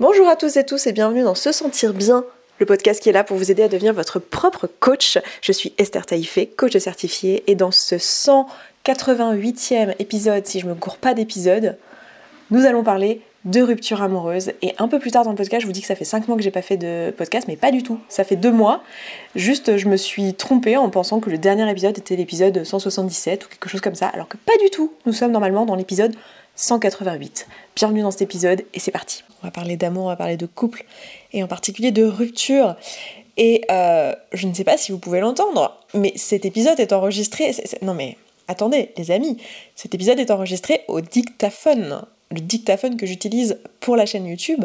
Bonjour à tous et tous et bienvenue dans Se Sentir Bien, le podcast qui est là pour vous aider à devenir votre propre coach. Je suis Esther Taïfé, coach certifiée, et dans ce 188e épisode, si je ne me cours pas d'épisode, nous allons parler de rupture amoureuse. Et un peu plus tard dans le podcast, je vous dis que ça fait 5 mois que j'ai pas fait de podcast, mais pas du tout. Ça fait 2 mois. Juste, je me suis trompée en pensant que le dernier épisode était l'épisode 177 ou quelque chose comme ça, alors que pas du tout. Nous sommes normalement dans l'épisode 188. Bienvenue dans cet épisode et c'est parti. On va parler d'amour, on va parler de couple et en particulier de rupture. Et euh, je ne sais pas si vous pouvez l'entendre, mais cet épisode est enregistré. Non mais attendez, les amis, cet épisode est enregistré au dictaphone le dictaphone que j'utilise pour la chaîne YouTube.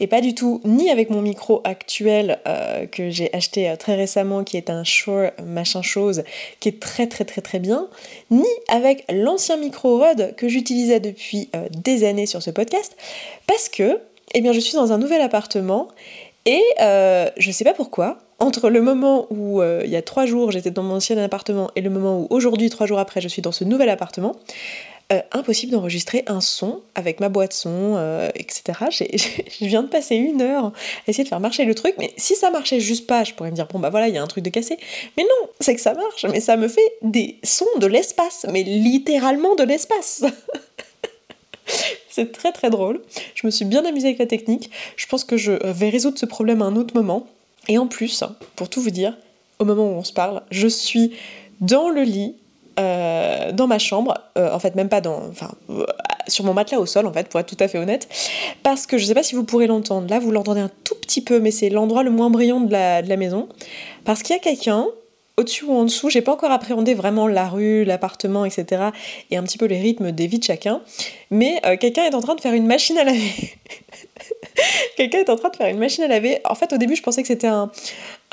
Et pas du tout ni avec mon micro actuel euh, que j'ai acheté euh, très récemment qui est un Shure machin chose qui est très très très très bien ni avec l'ancien micro Rode que j'utilisais depuis euh, des années sur ce podcast parce que eh bien je suis dans un nouvel appartement et je sais pas pourquoi entre le moment où il y a trois jours j'étais dans mon ancien appartement et le moment où aujourd'hui trois jours après je suis dans ce nouvel appartement euh, impossible d'enregistrer un son avec ma boîte son, euh, etc. je viens de passer une heure à essayer de faire marcher le truc, mais si ça marchait juste pas, je pourrais me dire, bon bah voilà, il y a un truc de cassé. Mais non, c'est que ça marche, mais ça me fait des sons de l'espace, mais littéralement de l'espace. c'est très très drôle. Je me suis bien amusée avec la technique. Je pense que je vais résoudre ce problème à un autre moment. Et en plus, pour tout vous dire, au moment où on se parle, je suis dans le lit euh, dans ma chambre, euh, en fait même pas dans, enfin euh, sur mon matelas au sol en fait pour être tout à fait honnête, parce que je sais pas si vous pourrez l'entendre, là vous l'entendez un tout petit peu, mais c'est l'endroit le moins brillant de la, maison, parce qu'il y a quelqu'un au-dessus ou en dessous, j'ai pas encore appréhendé vraiment la rue, l'appartement, etc. et un petit peu les rythmes des vies de chacun, mais quelqu'un est en train de faire une machine à laver. quelqu'un est en train de faire une machine à laver. En fait au début je pensais que c'était un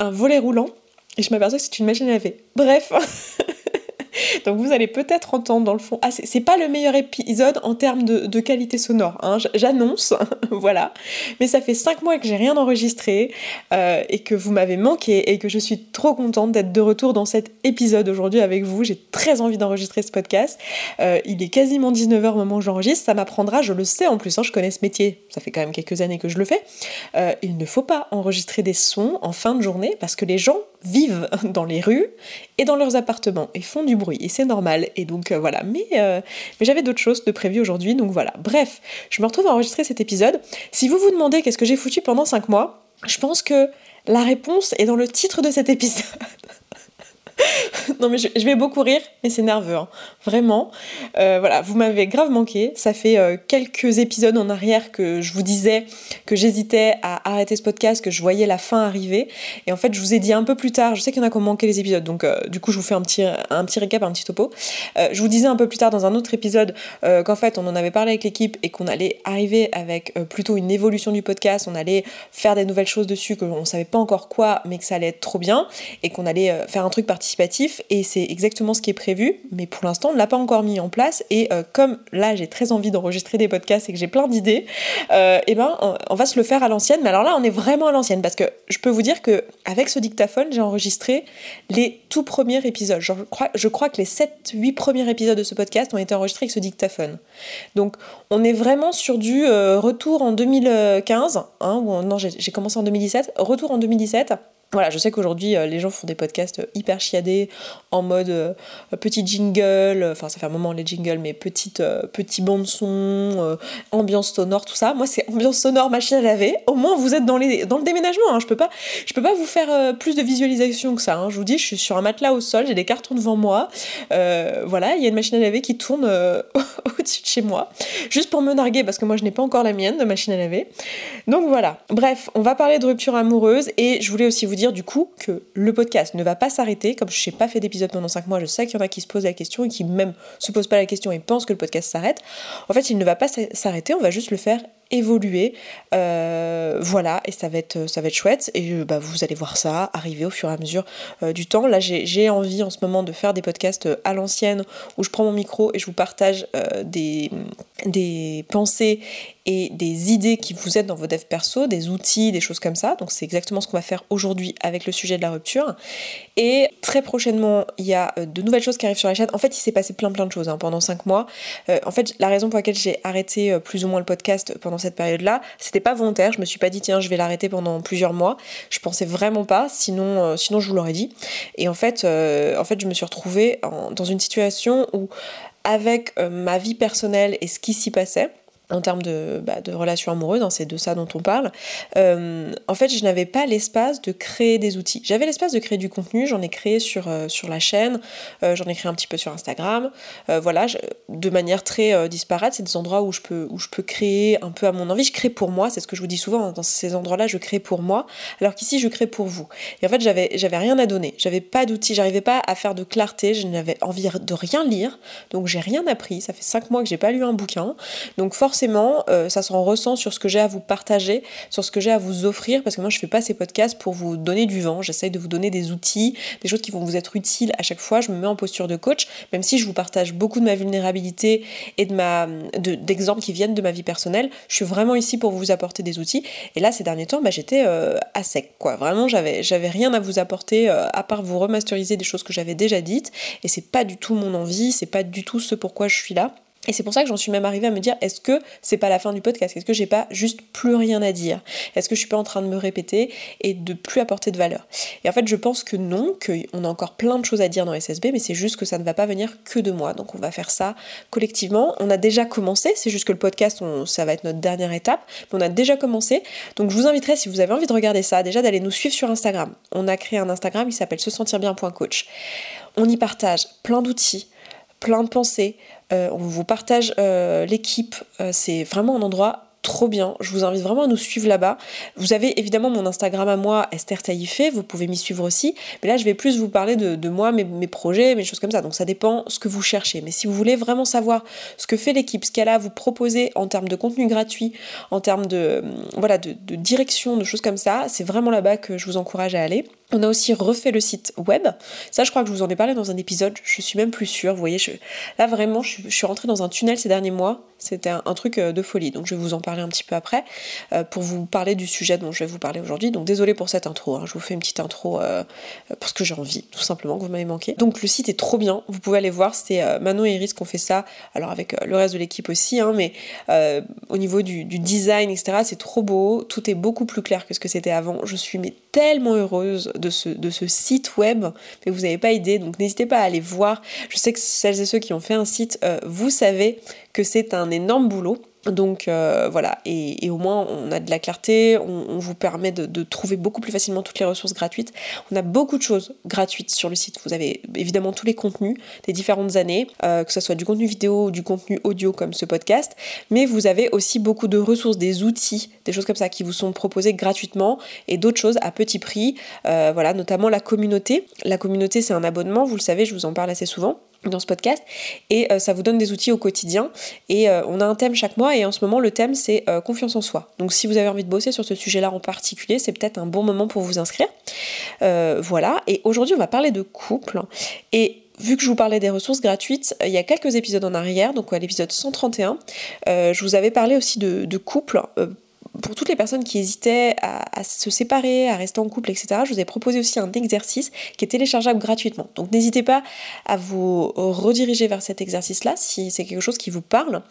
volet roulant. Et je m'aperçois que c'est une machine à laver. Bref, Donc vous allez peut-être entendre dans le fond. Ah, c'est pas le meilleur épisode en termes de, qualité sonore, hein. j'annonce, voilà. Mais ça fait 5 mois que j'ai rien enregistré euh, et que vous m'avez manqué et que je suis trop contente d'être de retour dans cet épisode aujourd'hui avec vous. J'ai très envie d'enregistrer ce podcast. Euh, il est quasiment 19h au moment où j'enregistre. Ça m'apprendra, je le sais en plus, hein, je connais ce métier. Ça fait quand même quelques années que je le fais. Euh, il ne faut pas enregistrer des sons en fin de journée parce que les gens vivent dans les rues et dans leurs appartements et font du bruit et c'est normal. Et donc euh, voilà. Mais, euh, mais j'avais d'autres choses de prévues aujourd'hui donc voilà. Bref je me retrouve à enregistrer cet épisode. Si vous vous demandez qu'est-ce que j'ai foutu pendant 5 mois je pense que la réponse est dans le titre de cet épisode non mais je, vais beaucoup rire, mais c'est nerveux, hein. vraiment. Euh, voilà, vous m'avez grave manqué. Ça fait euh, quelques épisodes en arrière que je vous disais que j'hésitais à arrêter ce podcast, que je voyais la fin arriver. Et en fait, je vous ai dit un peu plus tard, je sais qu'il y en a qui ont manqué les épisodes, donc euh, du coup, je vous fais un petit, un petit récap, un petit topo. je vous disais un peu plus tard dans un autre épisode qu'en fait, on en avait parlé avec l'équipe et qu'on allait arriver avec plutôt une évolution du podcast, on allait faire des nouvelles choses dessus, qu'on ne savait pas encore quoi, mais que ça allait être trop bien et qu'on allait faire un truc participatif et c'est exactement ce qui est prévu, mais pour l'instant on ne l'a pas encore mis en place. Et euh, comme là j'ai très envie d'enregistrer des podcasts et que j'ai plein d'idées, et euh, eh ben on, va se le faire à l'ancienne, mais alors là on est vraiment à l'ancienne parce que je peux vous dire que avec ce dictaphone j'ai enregistré les tout premiers épisodes. Je crois, je crois que les 7-8 premiers épisodes de ce podcast ont été enregistrés avec ce dictaphone. Donc on est vraiment sur du euh, retour en 2015, hein, non j'ai commencé en 2017, retour en 2017 voilà, je sais qu'aujourd'hui euh, les gens font des podcasts euh, hyper chiadés en mode euh, petit jingle, enfin ça fait un moment les jingles, mais petite, petit bande son, ambiance sonore, tout ça. Moi c'est ambiance sonore, machine à laver. Au moins vous êtes dans, les, dans le déménagement. Hein. Je peux pas, je peux pas vous faire plus de visualisation que ça. Hein. Je vous dis, je suis sur un matelas au sol, j'ai des cartons devant moi. voilà, il y a une machine à laver qui tourne au-dessus de chez moi, juste pour me narguer parce que moi je n'ai pas encore la mienne de machine à laver. Donc voilà. Bref, on va parler de rupture amoureuse et je voulais aussi vous dire du coup que le podcast ne va pas s'arrêter. Comme je n'ai pas fait d'épisode pendant 5 mois, je sais qu'il y en a qui se posent la question et qui même se posent pas la question et pensent que le podcast s'arrête. En fait, il ne va pas s'arrêter, on va juste le faire évoluer. Euh, voilà, et ça va être, chouette. Et euh, bah, vous allez voir ça arriver au fur et à mesure euh, du temps. Là, j'ai envie en ce moment de faire des podcasts à l'ancienne où je prends mon micro et je vous partage des, des pensées et des idées qui vous aident dans vos devs perso, des outils, des choses comme ça. Donc c'est exactement ce qu'on va faire aujourd'hui avec le sujet de la rupture. Et très prochainement, il y a de nouvelles choses qui arrivent sur la chaîne. En fait, il s'est passé plein plein de choses hein, pendant 5 mois. en fait, la raison pour laquelle j'ai arrêté plus ou moins le podcast pendant cette période-là. C'était pas volontaire, je me suis pas dit tiens je vais l'arrêter pendant plusieurs mois. Je pensais vraiment pas, sinon, sinon je vous l'aurais dit. Et en fait, en fait je me suis retrouvée dans une situation où avec ma vie personnelle et ce qui s'y passait, en termes de, bah, de relations amoureuses, hein, c'est de ça dont on parle, euh, en fait, je n'avais pas l'espace de créer des outils. J'avais l'espace de créer du contenu, j'en ai créé sur, euh, sur la chaîne, euh, j'en ai créé un petit peu sur Instagram, voilà, de manière très disparate, c'est des endroits où je, peux, où je peux créer un peu à mon envie. Je crée pour moi, c'est ce que je vous dis souvent, hein, dans ces endroits-là, je crée pour moi, alors qu'ici, je crée pour vous. Et en fait, j'avais, j'avais rien à donner, j'avais pas d'outils, j'arrivais pas à faire de clarté, je n'avais envie de rien lire, donc j'ai rien appris, ça fait cinq mois que j'ai pas lu un bouquin, donc forcément, euh, ça s'en ressent sur ce que j'ai à vous partager, sur ce que j'ai à vous offrir, parce que moi je fais pas ces podcasts pour vous donner du vent, j'essaye de vous donner des outils, des choses qui vont vous être utiles à chaque fois, je me mets en posture de coach, même si je vous partage beaucoup de ma vulnérabilité et de d'exemples qui viennent de ma vie personnelle, je suis vraiment ici pour vous apporter des outils. Et là ces derniers temps, bah, j'étais euh, à sec, quoi. Vraiment, j'avais j'avais rien à vous apporter euh, à part vous remasteriser des choses que j'avais déjà dites, et c'est pas du tout mon envie, c'est pas du tout ce pourquoi je suis là. Et c'est pour ça que j'en suis même arrivée à me dire est-ce que c'est pas la fin du podcast? Est-ce que j'ai pas juste plus rien à dire? Est-ce que je suis pas en train de me répéter et de plus apporter de valeur? Et en fait, je pense que non, qu'on a encore plein de choses à dire dans SSB, mais c'est juste que ça ne va pas venir que de moi. Donc on va faire ça collectivement. On a déjà commencé, c'est juste que le podcast, ça va être notre dernière étape, mais on a déjà commencé. Donc je vous inviterai, si vous avez envie de regarder ça, déjà d'aller nous suivre sur Instagram. On a créé un Instagram qui s'appelle se sentir bien.coach. On y partage plein d'outils, plein de pensées, euh, on vous partage euh, l'équipe. Euh, c'est vraiment un endroit trop bien. Je vous invite vraiment à nous suivre là-bas. Vous avez évidemment mon Instagram à moi, Esther Taïfé, vous pouvez m'y suivre aussi. Mais là, je vais plus vous parler de, moi, mes, projets, mes choses comme ça. Donc ça dépend ce que vous cherchez. Mais si vous voulez vraiment savoir ce que fait l'équipe, ce qu'elle a à vous proposer en termes de contenu gratuit, en termes de, voilà, de direction, de choses comme ça, c'est vraiment là-bas que je vous encourage à aller. On a aussi refait le site web. Ça, je crois que je vous en ai parlé dans un épisode. Je suis même plus sûre. Vous voyez, je... là vraiment, je, suis rentrée dans un tunnel ces derniers mois. C'était un, truc euh, de folie. Donc, je vais vous en parler un petit peu après euh, pour vous parler du sujet dont je vais vous parler aujourd'hui. Donc, désolé pour cette intro. Hein. Je vous fais une petite intro euh, parce que j'ai envie, tout simplement, que vous m'avez manqué. Donc, le site est trop bien. Vous pouvez aller voir. C'est Manon et Iris qui ont fait ça. Alors, avec le reste de l'équipe aussi, hein, mais au niveau du, design, etc., c'est trop beau. Tout est beaucoup plus clair que ce que c'était avant. Je suis tellement heureuse de ce, site web, mais vous n'avez pas idée, donc n'hésitez pas à aller voir. Je sais que celles et ceux qui ont fait un site, euh, vous savez que c'est un énorme boulot. Donc euh, voilà, et, au moins on a de la clarté, on, vous permet de, trouver beaucoup plus facilement toutes les ressources gratuites. On a beaucoup de choses gratuites sur le site. Vous avez évidemment tous les contenus des différentes années, euh, que ce soit du contenu vidéo ou du contenu audio comme ce podcast, mais vous avez aussi beaucoup de ressources, des outils, des choses comme ça qui vous sont proposées gratuitement et d'autres choses à petit prix. Euh, voilà, notamment la communauté. La communauté c'est un abonnement, vous le savez, je vous en parle assez souvent dans ce podcast. Et euh, ça vous donne des outils au quotidien. Et euh, on a un thème chaque mois. Et en ce moment le thème c'est euh, confiance en soi. Donc si vous avez envie de bosser sur ce sujet là en particulier c'est peut-être un bon moment pour vous inscrire. Voilà. Et aujourd'hui on va parler de couple. Et Vu que je vous parlais des ressources gratuites, il y a quelques épisodes en arrière, donc à l'épisode 131, je vous avais parlé aussi de, de couple pour toutes les personnes qui hésitaient à, se séparer, à rester en couple, etc., je vous ai proposé aussi un exercice qui est téléchargeable gratuitement. Donc n'hésitez pas à vous rediriger vers cet exercice-là si c'est quelque chose qui vous parle.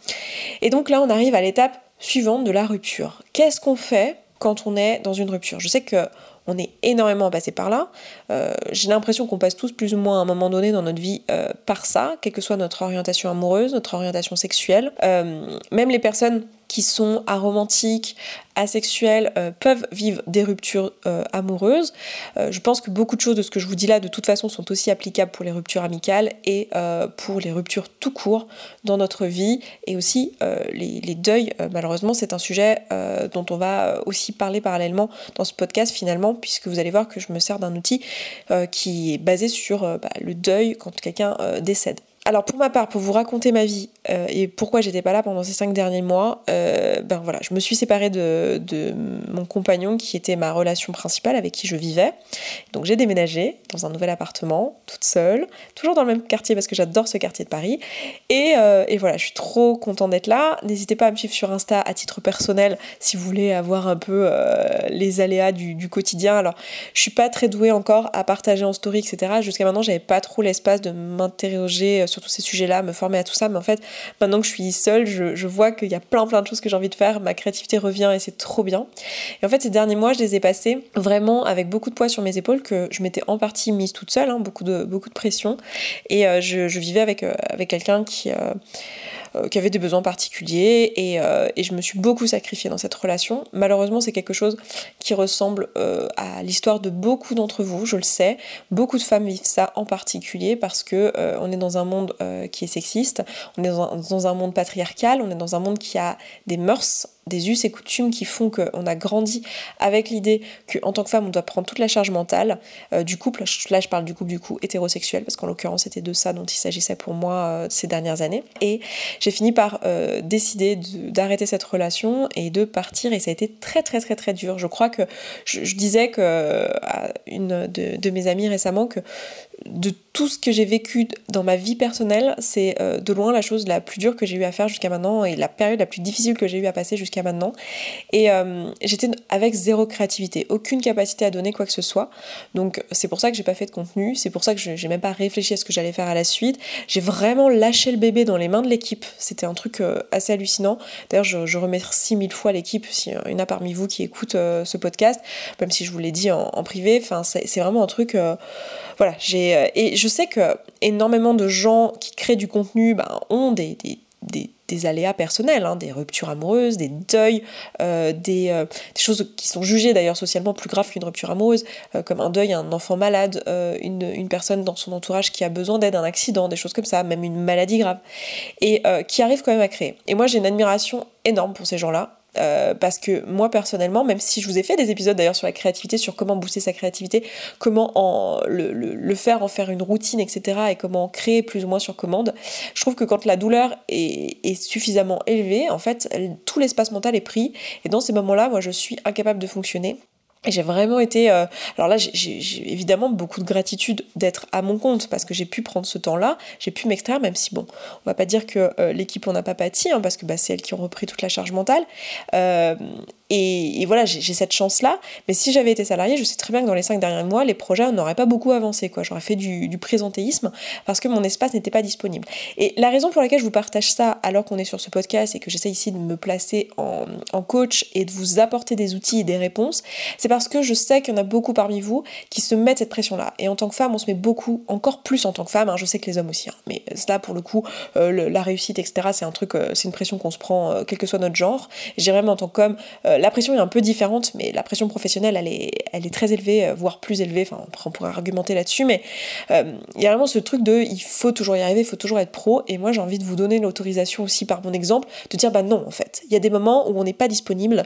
Et donc là, on arrive à l'étape suivante de la rupture. Qu'est-ce qu'on fait quand on est dans une rupture? Je sais que on est énormément passé par là. Euh, j'ai l'impression qu'on passe tous plus ou moins à un moment donné dans notre vie euh, par ça, quelle que soit notre orientation amoureuse, notre orientation sexuelle. Euh, même les personnes qui sont aromantiques, asexuels, euh, peuvent vivre des ruptures euh, amoureuses. Euh, je pense que beaucoup de choses de ce que je vous dis là, de toute façon, sont aussi applicables pour les ruptures amicales et pour les ruptures tout court dans notre vie et aussi les, deuils. malheureusement, c'est un sujet dont on va aussi parler parallèlement dans ce podcast finalement, puisque vous allez voir que je me sers d'un outil qui est basé sur bah, le deuil quand quelqu'un décède. Alors pour ma part, pour vous raconter ma vie euh, et pourquoi j'étais pas là pendant ces cinq derniers mois, euh, ben voilà, je me suis séparée de, mon compagnon qui était ma relation principale avec qui je vivais. Donc j'ai déménagé dans un nouvel appartement, toute seule, toujours dans le même quartier parce que j'adore ce quartier de Paris. Et, euh, voilà, je suis trop contente d'être là. N'hésitez pas à me suivre sur Insta à titre personnel si vous voulez avoir un peu les aléas du, du, quotidien. Alors je suis pas très douée encore à partager en story, etc. Jusqu'à maintenant, j'avais pas trop l'espace de m'interroger sur tous ces sujets-là, me former à tout ça, mais en fait, Maintenant que je suis seule, je, vois qu'il y a plein plein de choses que j'ai envie de faire, ma créativité revient et c'est trop bien. Et en fait, ces derniers mois, je les ai passés vraiment avec beaucoup de poids sur mes épaules que je m'étais en partie mise toute seule, hein, beaucoup, de, beaucoup de pression. Et euh, je, je, vivais avec, euh, avec quelqu'un qui euh, qui avait des besoins particuliers et, euh, et, je me suis beaucoup sacrifiée dans cette relation. Malheureusement, c'est quelque chose qui ressemble euh, à l'histoire de beaucoup d'entre vous, je le sais. Beaucoup de femmes vivent ça en particulier parce que on est dans un monde qui est sexiste, on est dans un, dans un monde patriarcal, on est dans un monde qui a des mœurs des us et coutumes qui font qu'on a grandi avec l'idée qu'en tant que femme, on doit prendre toute la charge mentale euh, du couple. Là, je parle du couple du coup hétérosexuel, parce qu'en l'occurrence, c'était de ça dont il s'agissait pour moi euh, ces dernières années. Et j'ai fini par euh, décider d'arrêter cette relation et de partir, et ça a été très très très très dur. Je crois que je, disais que à une de, de mes amies récemment que de tout ce que j'ai vécu dans ma vie personnelle, c'est euh, de loin la chose la plus dure que j'ai eu à faire jusqu'à maintenant et la période la plus difficile que j'ai eu à passer jusqu'à maintenant. Et euh, j'étais avec zéro créativité, aucune capacité à donner quoi que ce soit. Donc c'est pour ça que j'ai pas fait de contenu, c'est pour ça que j'ai même pas réfléchi à ce que j'allais faire à la suite. J'ai vraiment lâché le bébé dans les mains de l'équipe. C'était un truc euh, assez hallucinant. D'ailleurs, je, remercie mille fois l'équipe, s'il y en a parmi vous qui écoutent ce podcast, même si je vous l'ai dit en, en privé. Enfin, c'est vraiment un truc voilà, j'ai euh, et je sais que énormément de gens qui créent du contenu ben, ont des, aléas personnels, hein, des ruptures amoureuses, des deuils, euh, des, euh, des, choses qui sont jugées d'ailleurs socialement plus graves qu'une rupture amoureuse, comme un deuil, un enfant malade, une, une, personne dans son entourage qui a besoin d'aide, un accident, des choses comme ça, même une maladie grave, et qui arrivent quand même à créer. Et moi j'ai une admiration énorme pour ces gens-là, euh, parce que moi personnellement, même si je vous ai fait des épisodes d'ailleurs sur la créativité, sur comment booster sa créativité, comment en, le, faire, en faire une routine, etc. et comment créer plus ou moins sur commande, je trouve que quand la douleur est suffisamment élevée, en fait, tout l'espace mental est pris et dans ces moments-là, moi je suis incapable de fonctionner. J'ai vraiment été... Euh, alors là, j'ai évidemment beaucoup de gratitude d'être à mon compte parce que j'ai pu prendre ce temps-là, j'ai pu m'extraire, même si, bon, on va pas dire que euh, l'équipe on n'a pas pâti, hein, parce que bah, c'est elles qui ont repris toute la charge mentale. Euh, et, voilà, j'ai cette chance-là. Mais si j'avais été salariée, je sais très bien que dans les cinq derniers mois, les projets n'auraient pas beaucoup avancé. quoi. J'aurais fait du, présentéisme parce que mon espace n'était pas disponible. Et la raison pour laquelle je vous partage ça alors qu'on est sur ce podcast et que j'essaie ici de me placer en, coach et de vous apporter des outils et des réponses, c'est parce que je sais qu'il y en a beaucoup parmi vous qui se mettent cette pression-là. Et en tant que femme, on se met beaucoup, encore plus en tant que femme, hein, je sais que les hommes aussi, hein, mais là pour le coup, euh, la réussite, etc., c'est un truc, euh, c'est une pression qu'on se prend, euh, quel que soit notre genre. J'ai vraiment en tant qu'homme, la pression est un peu différente, mais la pression professionnelle, elle est, très élevée, euh, voire plus élevée. Enfin, on pourrait argumenter là-dessus, mais euh, il y a vraiment ce truc de il faut toujours y arriver, il faut toujours être pro. Et moi, j'ai envie de vous donner l'autorisation aussi par mon exemple, de dire bah non, en fait. Il y a des moments où on n'est pas disponible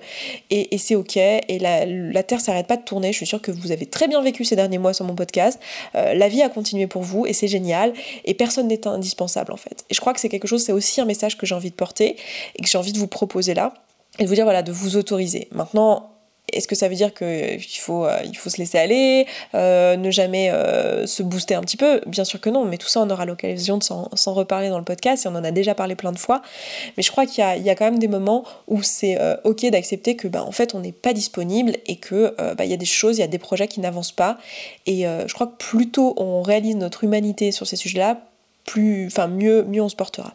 et, c'est ok. Et la, la Terre s'arrête pas de tourner. Je suis sûre que vous avez très bien vécu ces derniers mois sur mon podcast. Euh, la vie a continué pour vous et c'est génial. Et personne n'est indispensable en fait. Et je crois que c'est quelque chose, c'est aussi un message que j'ai envie de porter et que j'ai envie de vous proposer là et de vous dire voilà de vous autoriser. Maintenant, est-ce que ça veut dire qu'il faut, euh, il faut se laisser aller, euh, ne jamais euh, se booster un petit peu? Bien sûr que non, mais tout ça, on aura l'occasion de s'en reparler dans le podcast et on en a déjà parlé plein de fois. Mais je crois qu'il y, y a, quand même des moments où c'est ok d'accepter que, bah, en fait, on n'est pas disponible et que bah, y a des choses, il y a des projets qui n'avancent pas. Et je crois que plus tôt on réalise notre humanité sur ces sujets-là, plus, enfin mieux, mieux on se portera.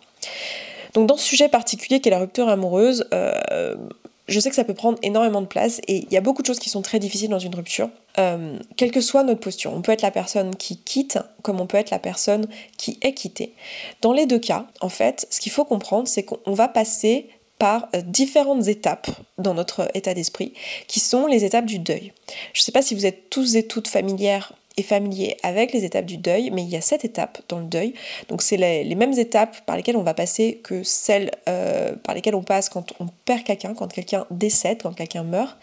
Donc dans ce sujet particulier qui est la rupture amoureuse, euh, je sais que ça peut prendre énormément de place et il y a beaucoup de choses qui sont très difficiles dans une rupture. Euh, quelle que soit notre posture, on peut être la personne qui quitte comme on peut être la personne qui est quittée. Dans les deux cas, en fait, ce qu'il faut comprendre, c'est qu'on va passer par euh, différentes étapes dans notre état d'esprit, qui sont les étapes du deuil. Je ne sais pas si vous êtes tous et toutes familières familier avec les étapes du deuil, mais il y a sept étapes dans le deuil. Donc c'est les, mêmes étapes par lesquelles on va passer que celles euh, par lesquelles on passe quand on perd quelqu'un, quand quelqu'un décède, quand quelqu'un meurt.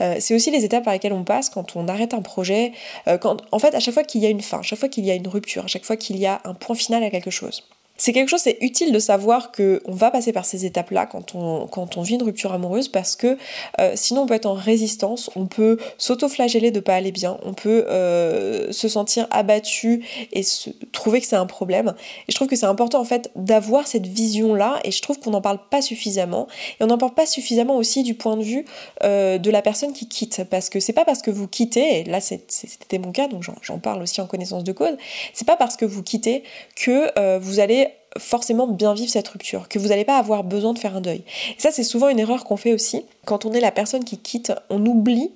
Euh, c'est aussi les étapes par lesquelles on passe quand on arrête un projet, euh, en fait à chaque fois qu'il y a une fin, à chaque fois qu'il y a une rupture, à chaque fois qu'il y a un point final à quelque chose. C'est quelque chose, c'est utile de savoir que on va passer par ces étapes-là quand on, vit une rupture amoureuse parce que euh, sinon on peut être en résistance, on peut s'auto-flageller de pas aller bien, on peut euh, se sentir abattu et se, trouver que c'est un problème. Et je trouve que c'est important en fait d'avoir cette vision-là et je trouve qu'on n'en parle pas suffisamment. Et on n'en parle pas suffisamment aussi du point de vue euh, de la personne qui quitte parce que c'est pas parce que vous quittez, et là c'était mon cas donc j'en parle aussi en connaissance de cause, c'est pas parce que vous quittez que vous allez forcément bien vivre cette rupture, que vous n'allez pas avoir besoin de faire un deuil. Et ça, c'est souvent une erreur qu'on fait aussi. Quand on est la personne qui quitte, on oublie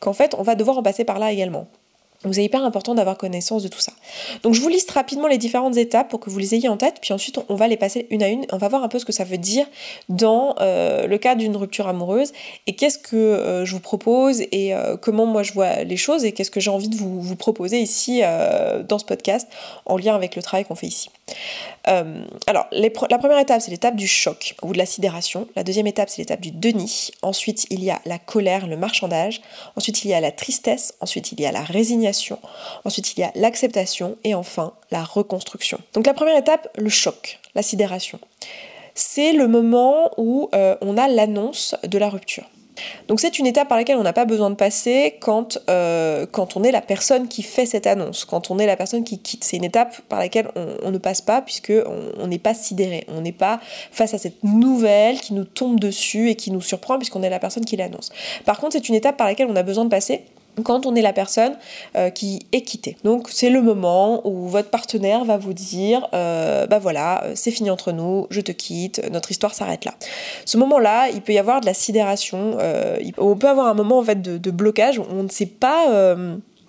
qu'en fait, on va devoir en passer par là également. Donc c'est hyper important d'avoir connaissance de tout ça. Donc je vous liste rapidement les différentes étapes pour que vous les ayez en tête, puis ensuite on va les passer une à une. On va voir un peu ce que ça veut dire dans euh, le cas d'une rupture amoureuse et qu'est-ce que euh, je vous propose et euh, comment moi je vois les choses et qu'est-ce que j'ai envie de vous, proposer ici dans ce podcast en lien avec le travail qu'on fait ici. alors la première étape c'est l'étape du choc ou de la sidération. La deuxième étape c'est l'étape du déni. Ensuite il y a la colère, le marchandage. Ensuite il y a la tristesse. Ensuite il y a la résignation Ensuite, il y a l'acceptation et enfin la reconstruction. Donc la première étape, le choc, la sidération. C'est le moment où euh, on a l'annonce de la rupture. Donc c'est une étape par laquelle on n'a pas besoin de passer quand, euh, quand on est la personne qui fait cette annonce, quand on est la personne qui quitte. C'est une étape par laquelle on, ne passe pas puisque on n'est pas sidéré, on n'est pas face à cette nouvelle qui nous tombe dessus et qui nous surprend puisqu'on est la personne qui l'annonce. Par contre c'est une étape par laquelle on a besoin de passer quand on est la personne euh, qui est quittée. Donc c'est le moment où votre partenaire va vous dire euh, bah voilà, c'est fini entre nous, je te quitte, notre histoire s'arrête là. Ce moment-là, il peut y avoir de la sidération, euh, on peut avoir un moment de, de blocage où on ne sait pas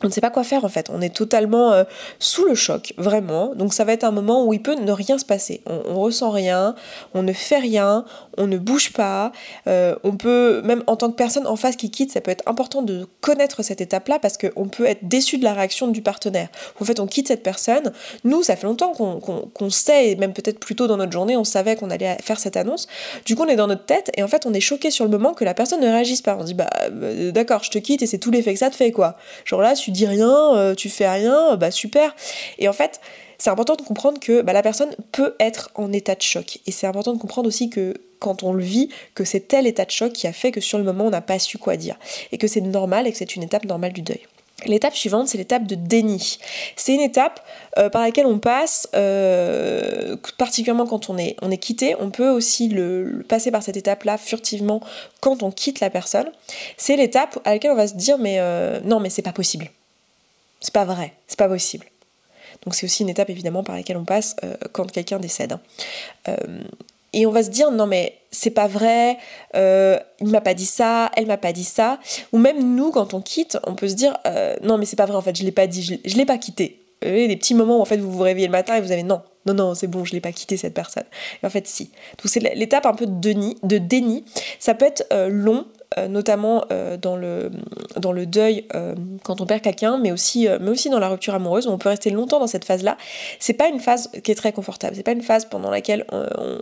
on ne sait pas quoi faire en fait. On est totalement euh, sous le choc, vraiment. Donc ça va être un moment où il peut ne rien se passer. On, ressent rien, on ne fait rien, on ne bouge pas. Euh, on peut, même en tant que personne en face qui quitte, ça peut être important de connaître cette étape-là parce qu'on peut être déçu de la réaction du partenaire. En fait, on quitte cette personne. Nous, ça fait longtemps qu'on sait, et même peut-être plus tôt dans notre journée, on savait qu'on allait faire cette annonce. Du coup, on est dans notre tête et en fait, on est choqué sur le moment que la personne ne réagisse pas. On dit bah euh, d'accord, je te quitte et c'est tout l'effet que ça te fait quoi. Genre là, tu dis rien, euh, tu fais rien, bah super. Et en fait, c'est important de comprendre que bah, la personne peut être en état de choc. Et c'est important de comprendre aussi que quand on le vit, que c'est tel état de choc qui a fait que sur le moment on n'a pas su quoi dire. Et que c'est normal et que c'est une étape normale du deuil. L'étape suivante, c'est l'étape de déni. C'est une étape euh, par laquelle on passe, euh, particulièrement quand on est, on est quitté. On peut aussi le, passer par cette étape-là furtivement quand on quitte la personne. C'est l'étape à laquelle on va se dire mais non mais c'est pas possible. C'est pas vrai, c'est pas possible. Donc c'est aussi une étape évidemment par laquelle on passe euh, quand quelqu'un décède. Hein. Euh, et on va se dire non mais c'est pas vrai, euh, il m'a pas dit ça, elle m'a pas dit ça. Ou même nous quand on quitte, on peut se dire non mais c'est pas vrai en fait, je l'ai pas dit, je l'ai pas quitté. Vous voyez, des petits moments où en fait vous vous réveillez le matin et vous avez non, non, non, c'est bon, je l'ai pas quitté cette personne. en fait, si. Donc c'est l'étape un peu de déni, de déni. Ça peut être long, euh, notamment euh, dans, le, dans le deuil euh, quand on perd quelqu'un, mais aussi, mais aussi dans la rupture amoureuse, où on peut rester longtemps dans cette phase-là. C'est pas une phase qui est très confortable, c'est pas une phase pendant laquelle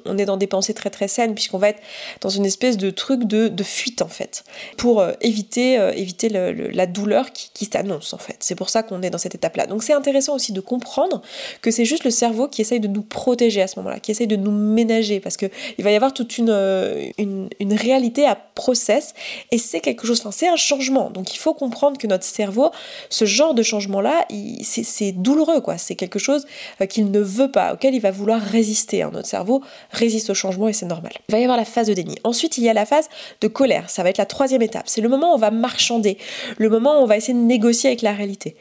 on, est dans des pensées très très saines, puisqu'on va être dans une espèce de truc de, de fuite en fait, pour éviter, éviter la douleur qui, qui s'annonce en fait. C'est pour ça qu'on est dans cette étape-là. Donc c'est intéressant aussi de comprendre que c'est juste le cerveau qui essaye de nous protéger à ce moment-là, qui essaye de nous ménager, parce qu'il va y avoir toute une, une, une réalité à process et c'est quelque chose, c'est un changement. Donc il faut comprendre que notre cerveau, ce genre de changement-là, c'est douloureux, quoi. C'est quelque chose euh, qu'il ne veut pas, auquel il va vouloir résister. Hein. Notre cerveau résiste au changement et c'est normal. Il va y avoir la phase de déni. Ensuite, il y a la phase de colère. Ça va être la troisième étape. C'est le moment où on va marchander, le moment où on va essayer de négocier avec la réalité.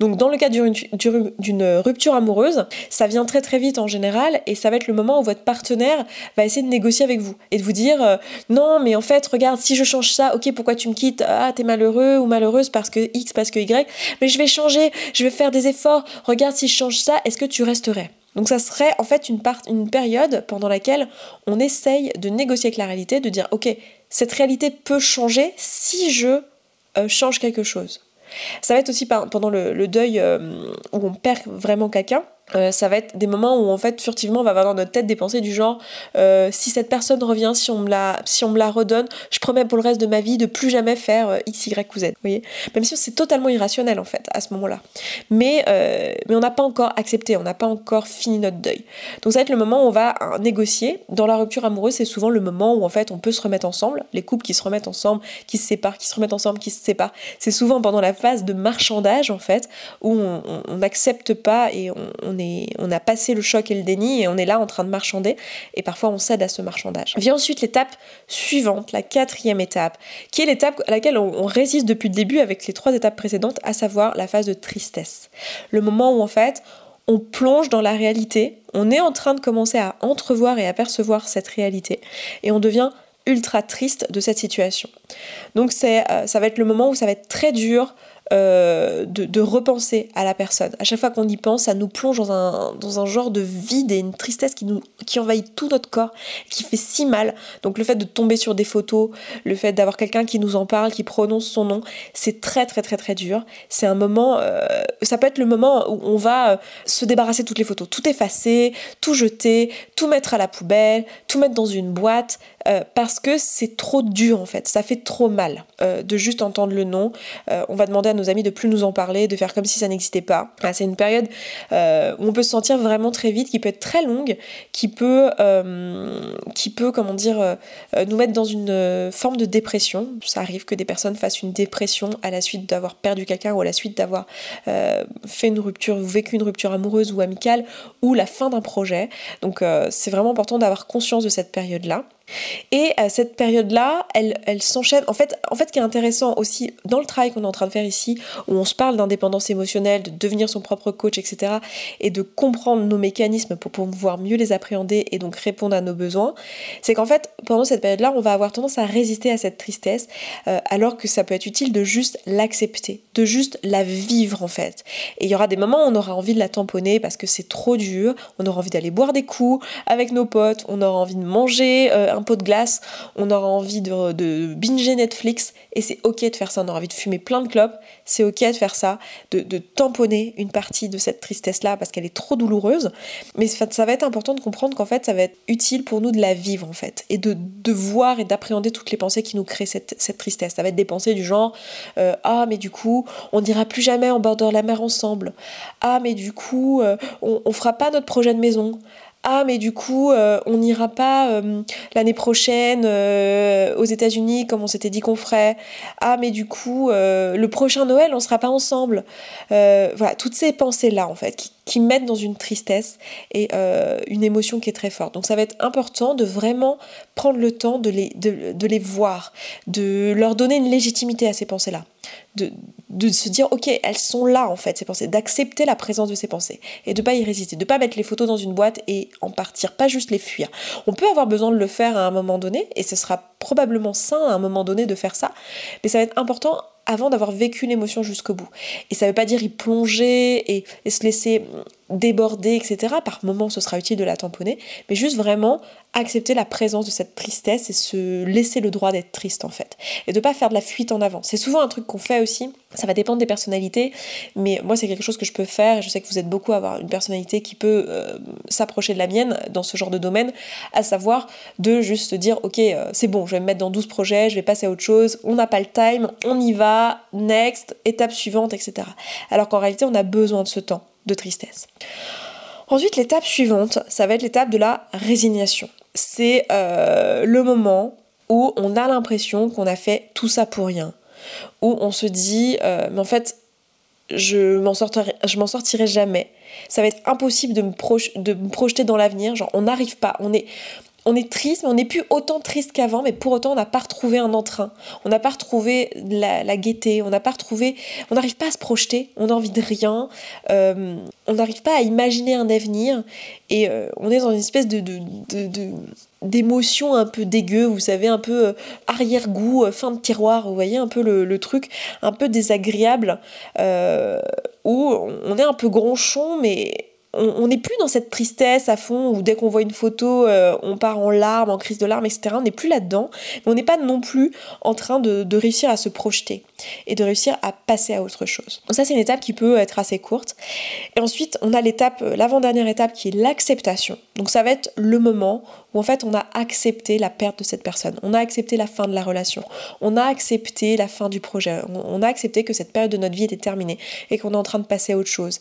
Donc dans le cas d'une rupture amoureuse, ça vient très très vite en général et ça va être le moment où votre partenaire va essayer de négocier avec vous et de vous dire euh, non mais en fait regarde si je change ça, ok, pourquoi tu me quittes? Ah, t'es malheureux ou malheureuse parce que X, parce que Y, mais je vais changer, je vais faire des efforts, regarde si je change ça, est-ce que tu resterais? Donc ça serait en fait une, part, une période pendant laquelle on essaye de négocier avec la réalité, de dire ok, cette réalité peut changer si je euh, change quelque chose. Ça va être aussi pendant le, deuil euh, où on perd vraiment quelqu'un. Euh, ça va être des moments où en fait furtivement on va avoir dans notre tête des pensées du genre euh, si cette personne revient, si on me la, si on me la redonne, je promets pour le reste de ma vie de plus jamais faire euh, x, y ou z. Vous voyez Même si c'est totalement irrationnel en fait à ce moment-là. Mais, mais on n'a pas encore accepté, on n'a pas encore fini notre deuil. Donc ça va être le moment où on va négocier. Dans la rupture amoureuse, c'est souvent le moment où en fait on peut se remettre ensemble. Les couples qui se remettent ensemble, qui se séparent, qui se remettent ensemble, qui se séparent. C'est souvent pendant la phase de marchandage en fait où on n'accepte pas et on on, a passé le choc et le déni et on est là en train de marchander et parfois on cède à ce marchandage. Vient ensuite l'étape suivante, la quatrième étape, qui est l'étape à laquelle on, résiste depuis le début avec les trois étapes précédentes, à savoir la phase de tristesse. Le moment où en fait on plonge dans la réalité, on est en train de commencer à entrevoir et à percevoir cette réalité, et on devient ultra triste de cette situation. Donc c'est, euh, ça va être le moment où ça va être très dur euh, de, repenser à la personne. À chaque fois qu'on y pense, ça nous plonge dans un, genre de vide et une tristesse qui, nous, envahit tout notre corps, qui fait si mal. Donc le fait de tomber sur des photos, le fait d'avoir quelqu'un qui nous en parle, qui prononce son nom, c'est très très très très dur. C'est un moment, euh, ça peut être le moment où on va euh, se débarrasser de toutes les photos, tout effacer, tout jeter, tout mettre à la poubelle, tout mettre dans une boîte. Parce que c'est trop dur en fait, ça fait trop mal de juste entendre le nom. on va demander à nos amis de plus nous en parler, de faire comme si ça n'existait pas. c'est une période euh, où on peut se sentir vraiment très vite, qui peut être très longue, qui peut, euh, qui peut comment dire, euh, nous mettre dans une forme de dépression. Ça arrive que des personnes fassent une dépression à la suite d'avoir perdu quelqu'un ou à la suite d'avoir fait une rupture ou vécu une rupture amoureuse ou amicale ou la fin d'un projet. Donc c'est vraiment important d'avoir conscience de cette période-là. Et à cette période-là, elle, elle s'enchaîne. En fait, en fait, ce qui est intéressant aussi dans le travail qu'on est en train de faire ici, où on se parle d'indépendance émotionnelle, de devenir son propre coach, etc., et de comprendre nos mécanismes pour pouvoir mieux les appréhender et donc répondre à nos besoins, c'est qu'en fait, pendant cette période-là, on va avoir tendance à résister à cette tristesse, euh, alors que ça peut être utile de juste l'accepter, de juste la vivre en fait. Et il y aura des moments où on aura envie de la tamponner parce que c'est trop dur, on aura envie d'aller boire des coups avec nos potes, on aura envie de manger. Euh, un pot de glace, on aura envie de, binger Netflix, et c'est ok de faire ça, on aura envie de fumer plein de clopes, c'est ok de faire ça, de, tamponner une partie de cette tristesse-là parce qu'elle est trop douloureuse, mais ça va être important de comprendre qu'en fait ça va être utile pour nous de la vivre en fait, et de, voir et d'appréhender toutes les pensées qui nous créent cette, cette tristesse. Ça va être des pensées du genre euh, Ah mais du coup on n'ira plus jamais en bord de la mer ensemble, Ah mais du coup euh, on, on fera pas notre projet de maison, ah mais du coup euh, on n'ira pas euh, l'année prochaine euh, aux États-Unis comme on s'était dit qu'on ferait. Ah mais du coup le prochain Noël on sera pas ensemble. voilà toutes ces pensées là en fait qui, mettent dans une tristesse et une émotion qui est très forte. Donc ça va être important de vraiment prendre le temps de les, voir, de leur donner une légitimité à ces pensées là de, se dire ok elles sont là en fait ces pensées d'accepter la présence de ces pensées et de pas y résister de pas mettre les photos dans une boîte et en partir pas juste les fuir on peut avoir besoin de le faire à un moment donné et ce sera probablement sain à un moment donné de faire ça mais ça va être important avant d'avoir vécu l'émotion jusqu'au bout. Et ça ne veut pas dire y plonger et, se laisser déborder, etc. Par moments, ce sera utile de la tamponner, mais juste vraiment accepter la présence de cette tristesse et se laisser le droit d'être triste en fait. Et de pas faire de la fuite en avant. C'est souvent un truc qu'on fait Ça va dépendre des personnalités, mais moi c'est quelque chose que je peux faire. Je sais que vous êtes beaucoup à avoir une personnalité qui peut euh, s'approcher de la mienne dans ce genre de domaine, à savoir de juste dire ok euh, c'est bon, je vais me mettre dans 12 projets, je vais passer à autre chose, on n'a pas le time, on y va, next, étape suivante, etc. Alors qu'en réalité on a besoin de ce temps de tristesse. Ensuite, l'étape suivante, ça va être l'étape de la résignation c'est euh, le moment où on a l'impression qu'on a fait tout ça pour rien. Où on se dit, euh, mais en fait, je m'en sortirai, je m'en sortirai jamais. Ça va être impossible de me, de me projeter dans l'avenir. Genre, on n'arrive pas. On est, on est triste, mais on n'est plus autant triste qu'avant, mais pour autant on n'a pas retrouvé un entrain, on n'a pas retrouvé la, gaieté, on n'a pas retrouvé, on n'arrive pas à se projeter, on a envie de rien, euh, on n'arrive pas à imaginer un avenir, et euh, on est dans une espèce de, d'émotion un peu dégueu, vous savez, un peu euh, arrière-goût, fin de tiroir, vous voyez un peu le, truc un peu désagréable, où on est un peu gronchon, mais on n'est plus dans cette tristesse à fond où dès qu'on voit une photo, euh, on part en larmes, en crise de larmes, etc. On n'est plus là-dedans, mais on n'est pas non plus en train de, réussir à se projeter et de réussir à passer à autre chose. Donc ça, c'est une étape qui peut être assez courte. Et ensuite, on a l'étape, euh, l'avant-dernière étape qui est l'acceptation. Donc ça va être le moment en fait on a accepté la perte de cette personne, on a accepté la fin de la relation, on a accepté la fin du projet, on a accepté que cette période de notre vie était terminée et qu'on est en train de passer à autre chose.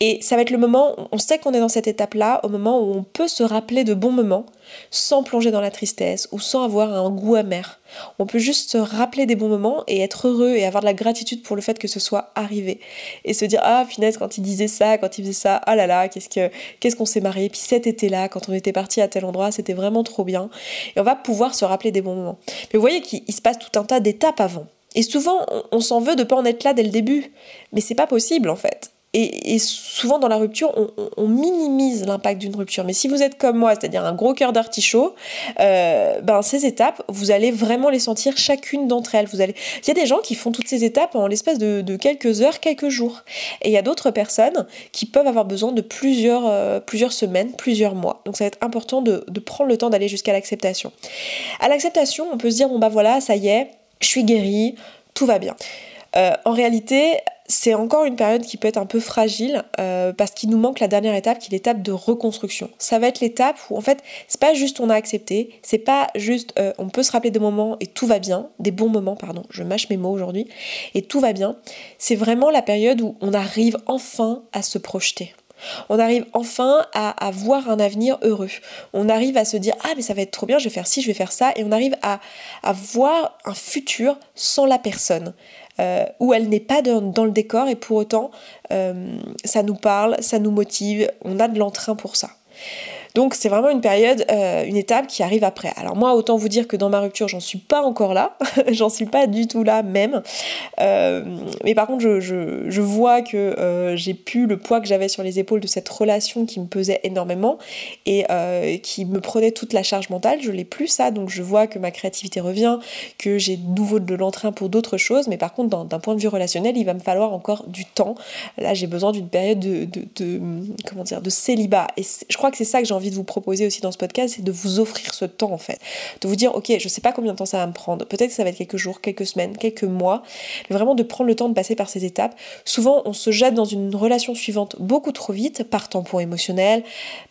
Et ça va être le moment, on sait qu'on est dans cette étape-là, au moment où on peut se rappeler de bons moments sans plonger dans la tristesse ou sans avoir un goût amer. On peut juste se rappeler des bons moments et être heureux et avoir de la gratitude pour le fait que ce soit arrivé. Et se dire Ah, finesse, quand il disait ça, quand il faisait ça, ah là là, qu'est-ce que qu'est-ce qu'on s'est marié. Puis cet été-là, quand on était parti à tel endroit, c'était vraiment trop bien. Et on va pouvoir se rappeler des bons moments. Mais vous voyez qu'il se passe tout un tas d'étapes avant. Et souvent, on, s'en veut de pas en être là dès le début. Mais c'est pas possible en fait. Et, souvent dans la rupture, on, minimise l'impact d'une rupture. Mais si vous êtes comme moi, c'est-à-dire un gros cœur d'artichaut, euh, ben ces étapes, vous allez vraiment les sentir chacune d'entre elles. Il y a des gens qui font toutes ces étapes en l'espace de, quelques heures, quelques jours. Et il y a d'autres personnes qui peuvent avoir besoin de plusieurs, euh, semaines, plusieurs mois. Donc ça va être important de, de prendre le temps d'aller jusqu'à l'acceptation. À l'acceptation, on peut se dire, bon bah voilà, ça y est, je suis guérie, tout va bien. Euh, en réalité, c'est encore une période qui peut être un peu fragile euh, parce qu'il nous manque la dernière étape qui est l'étape de reconstruction. Ça va être l'étape où en fait c'est pas juste on a accepté, c'est pas juste euh, on peut se rappeler des moments et tout va bien, des bons moments pardon, je mâche mes mots aujourd'hui et tout va bien. C'est vraiment la période où on arrive enfin à se projeter. On arrive enfin à, voir un avenir heureux. On arrive à se dire ah mais ça va être trop bien, je vais faire ci, je vais faire ça, et on arrive à, à voir un futur sans la personne. Euh, où elle n'est pas dans, le décor et pour autant euh, ça nous parle, ça nous motive, on a de l'entrain pour ça. Donc c'est vraiment une période, euh, une étape qui arrive après. Alors moi, autant vous dire que dans ma rupture, j'en suis pas encore là, j'en suis pas du tout là même. Euh, mais par contre, je, vois que euh, j'ai pu le poids que j'avais sur les épaules de cette relation qui me pesait énormément et qui me prenait toute la charge mentale. Je l'ai plus ça, donc je vois que ma créativité revient, que j'ai de nouveau de l'entrain pour d'autres choses. Mais par contre, d'un point de vue relationnel, il va me falloir encore du temps. Là, j'ai besoin d'une période de, de, comment dire, de célibat. Et je crois que c'est ça que j'ai envie de vous proposer aussi dans ce podcast, c'est de vous offrir ce temps en fait. De vous dire, ok, je sais pas combien de temps ça va me prendre. Peut-être que ça va être quelques jours, quelques semaines, quelques mois. Mais vraiment de prendre le temps de passer par ces étapes. Souvent, on se jette dans une relation suivante beaucoup trop vite, par tampon émotionnel,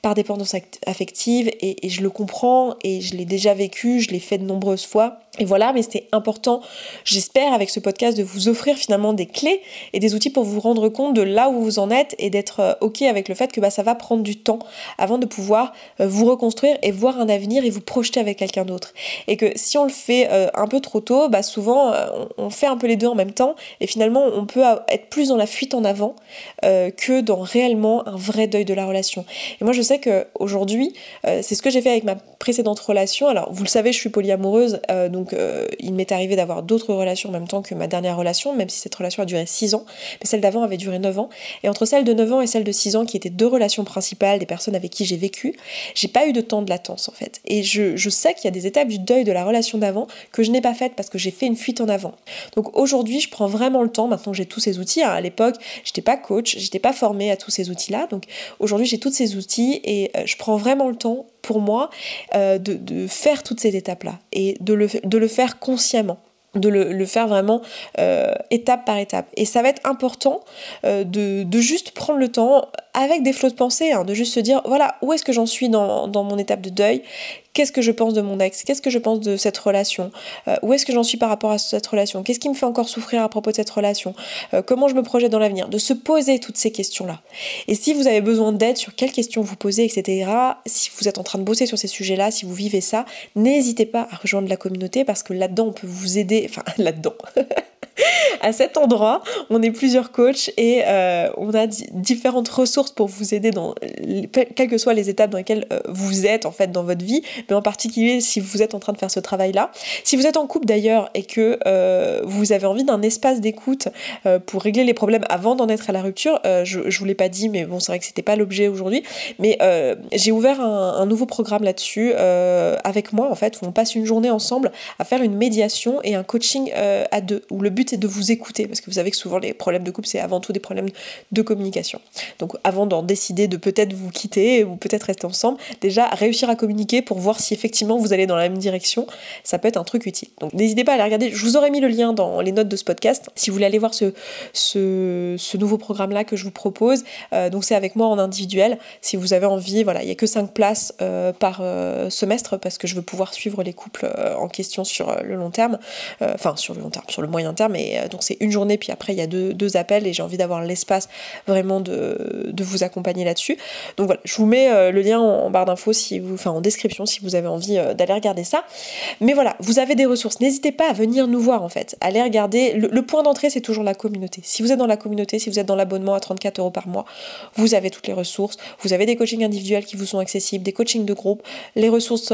par dépendance affective. Et, et je le comprends et je l'ai déjà vécu, je l'ai fait de nombreuses fois. Et voilà, mais c'était important, j'espère, avec ce podcast, de vous offrir finalement des clés et des outils pour vous rendre compte de là où vous en êtes et d'être euh, OK avec le fait que bah, ça va prendre du temps avant de pouvoir euh, vous reconstruire et voir un avenir et vous projeter avec quelqu'un d'autre. Et que si on le fait euh, un peu trop tôt, bah, souvent on fait un peu les deux en même temps et finalement on peut être plus dans la fuite en avant que dans réellement un vrai deuil de la relation. Et moi je sais qu'aujourd'hui, c'est ce que j'ai fait avec ma précédente relation. Alors vous le savez, je suis polyamoureuse, donc donc euh, il m'est arrivé d'avoir d'autres relations en même temps que ma dernière relation, même si cette relation a duré 6 ans, mais celle d'avant avait duré 9 ans. Et entre celle de 9 ans et celle de 6 ans, qui étaient deux relations principales, des personnes avec qui j'ai vécu, j'ai pas eu de temps de latence en fait. Et je, sais qu'il y a des étapes du deuil de la relation d'avant que je n'ai pas faites parce que j'ai fait une fuite en avant. Donc aujourd'hui, je prends vraiment le temps, maintenant j'ai tous ces outils. Hein. À l'époque, j'étais pas coach, j'étais pas formée à tous ces outils-là. Donc aujourd'hui, j'ai tous ces outils et euh, je prends vraiment le temps pour moi euh, de, faire toutes ces étapes-là et de le, de le faire consciemment de le, faire vraiment euh, étape par étape. Et ça va être important euh, de, juste prendre le temps avec des flots de pensée, hein, de juste se dire, voilà, où est-ce que j'en suis dans, dans, mon étape de deuil Qu'est-ce que je pense de mon ex? Qu'est-ce que je pense de cette relation? Euh, Où est-ce que j'en suis par rapport à cette relation? Qu'est-ce qui me fait encore souffrir à propos de cette relation? Euh, Comment je me projette dans l'avenir? De se poser toutes ces questions-là. Et si vous avez besoin d'aide sur quelles questions vous posez, etc., si vous êtes en train de bosser sur ces sujets-là, si vous vivez ça, n'hésitez pas à rejoindre la communauté parce que là-dedans, on peut vous aider, enfin là-dedans. À cet endroit, on est plusieurs coachs et euh, on a différentes ressources pour vous aider dans quelles que soient les étapes dans lesquelles euh, vous êtes en fait dans votre vie, mais en particulier si vous êtes en train de faire ce travail-là. Si vous êtes en couple d'ailleurs et que euh, vous avez envie d'un espace d'écoute pour régler les problèmes avant d'en être à la rupture, je, je vous l'ai pas dit, mais bon c'est vrai que c'était pas l'objet aujourd'hui, mais j'ai ouvert un, un, nouveau programme là-dessus avec moi en fait où on passe une journée ensemble à faire une médiation et un coaching à deux où le but c'est de vous écouter, parce que vous savez que souvent les problèmes de couple, c'est avant tout des problèmes de communication. Donc avant d'en décider de peut-être vous quitter ou peut-être rester ensemble, déjà réussir à communiquer pour voir si effectivement vous allez dans la même direction, ça peut être un truc utile. Donc n'hésitez pas à aller regarder, je vous aurais mis le lien dans les notes de ce podcast, si vous voulez aller voir ce, ce, nouveau programme-là que je vous propose. Euh, donc c'est avec moi en individuel, si vous avez envie, voilà, il n'y a que 5 places euh, par euh, semestre, parce que je veux pouvoir suivre les couples en question sur le long terme, enfin sur le long terme, sur le moyen terme, mais euh, donc c'est une journée, puis après il y a deux, appels et j'ai envie d'avoir l'espace vraiment de, vous accompagner là-dessus. Donc voilà, je vous mets euh, le lien en, barre d'infos, si enfin en description si vous avez envie euh, d'aller regarder ça. Mais voilà, vous avez des ressources. N'hésitez pas à venir nous voir en fait. Allez regarder. Le, point d'entrée, c'est toujours la communauté. Si vous êtes dans la communauté, si vous êtes dans l'abonnement à 34 euros par mois, vous avez toutes les ressources. Vous avez des coachings individuels qui vous sont accessibles, des coachings de groupe, les ressources,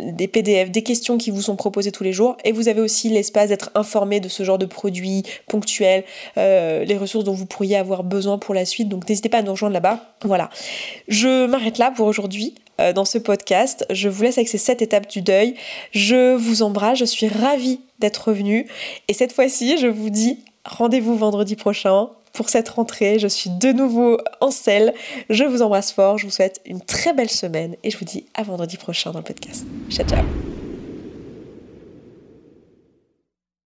des PDF, des questions qui vous sont proposées tous les jours. Et vous avez aussi l'espace d'être informé de ce genre de de produits ponctuels, euh, les ressources dont vous pourriez avoir besoin pour la suite. Donc n'hésitez pas à nous rejoindre là-bas. Voilà. Je m'arrête là pour aujourd'hui euh, dans ce podcast. Je vous laisse avec ces sept étapes du deuil. Je vous embrasse, je suis ravie d'être revenue. Et cette fois-ci, je vous dis rendez-vous vendredi prochain pour cette rentrée. Je suis de nouveau en selle. Je vous embrasse fort. Je vous souhaite une très belle semaine et je vous dis à vendredi prochain dans le podcast. Ciao, ciao.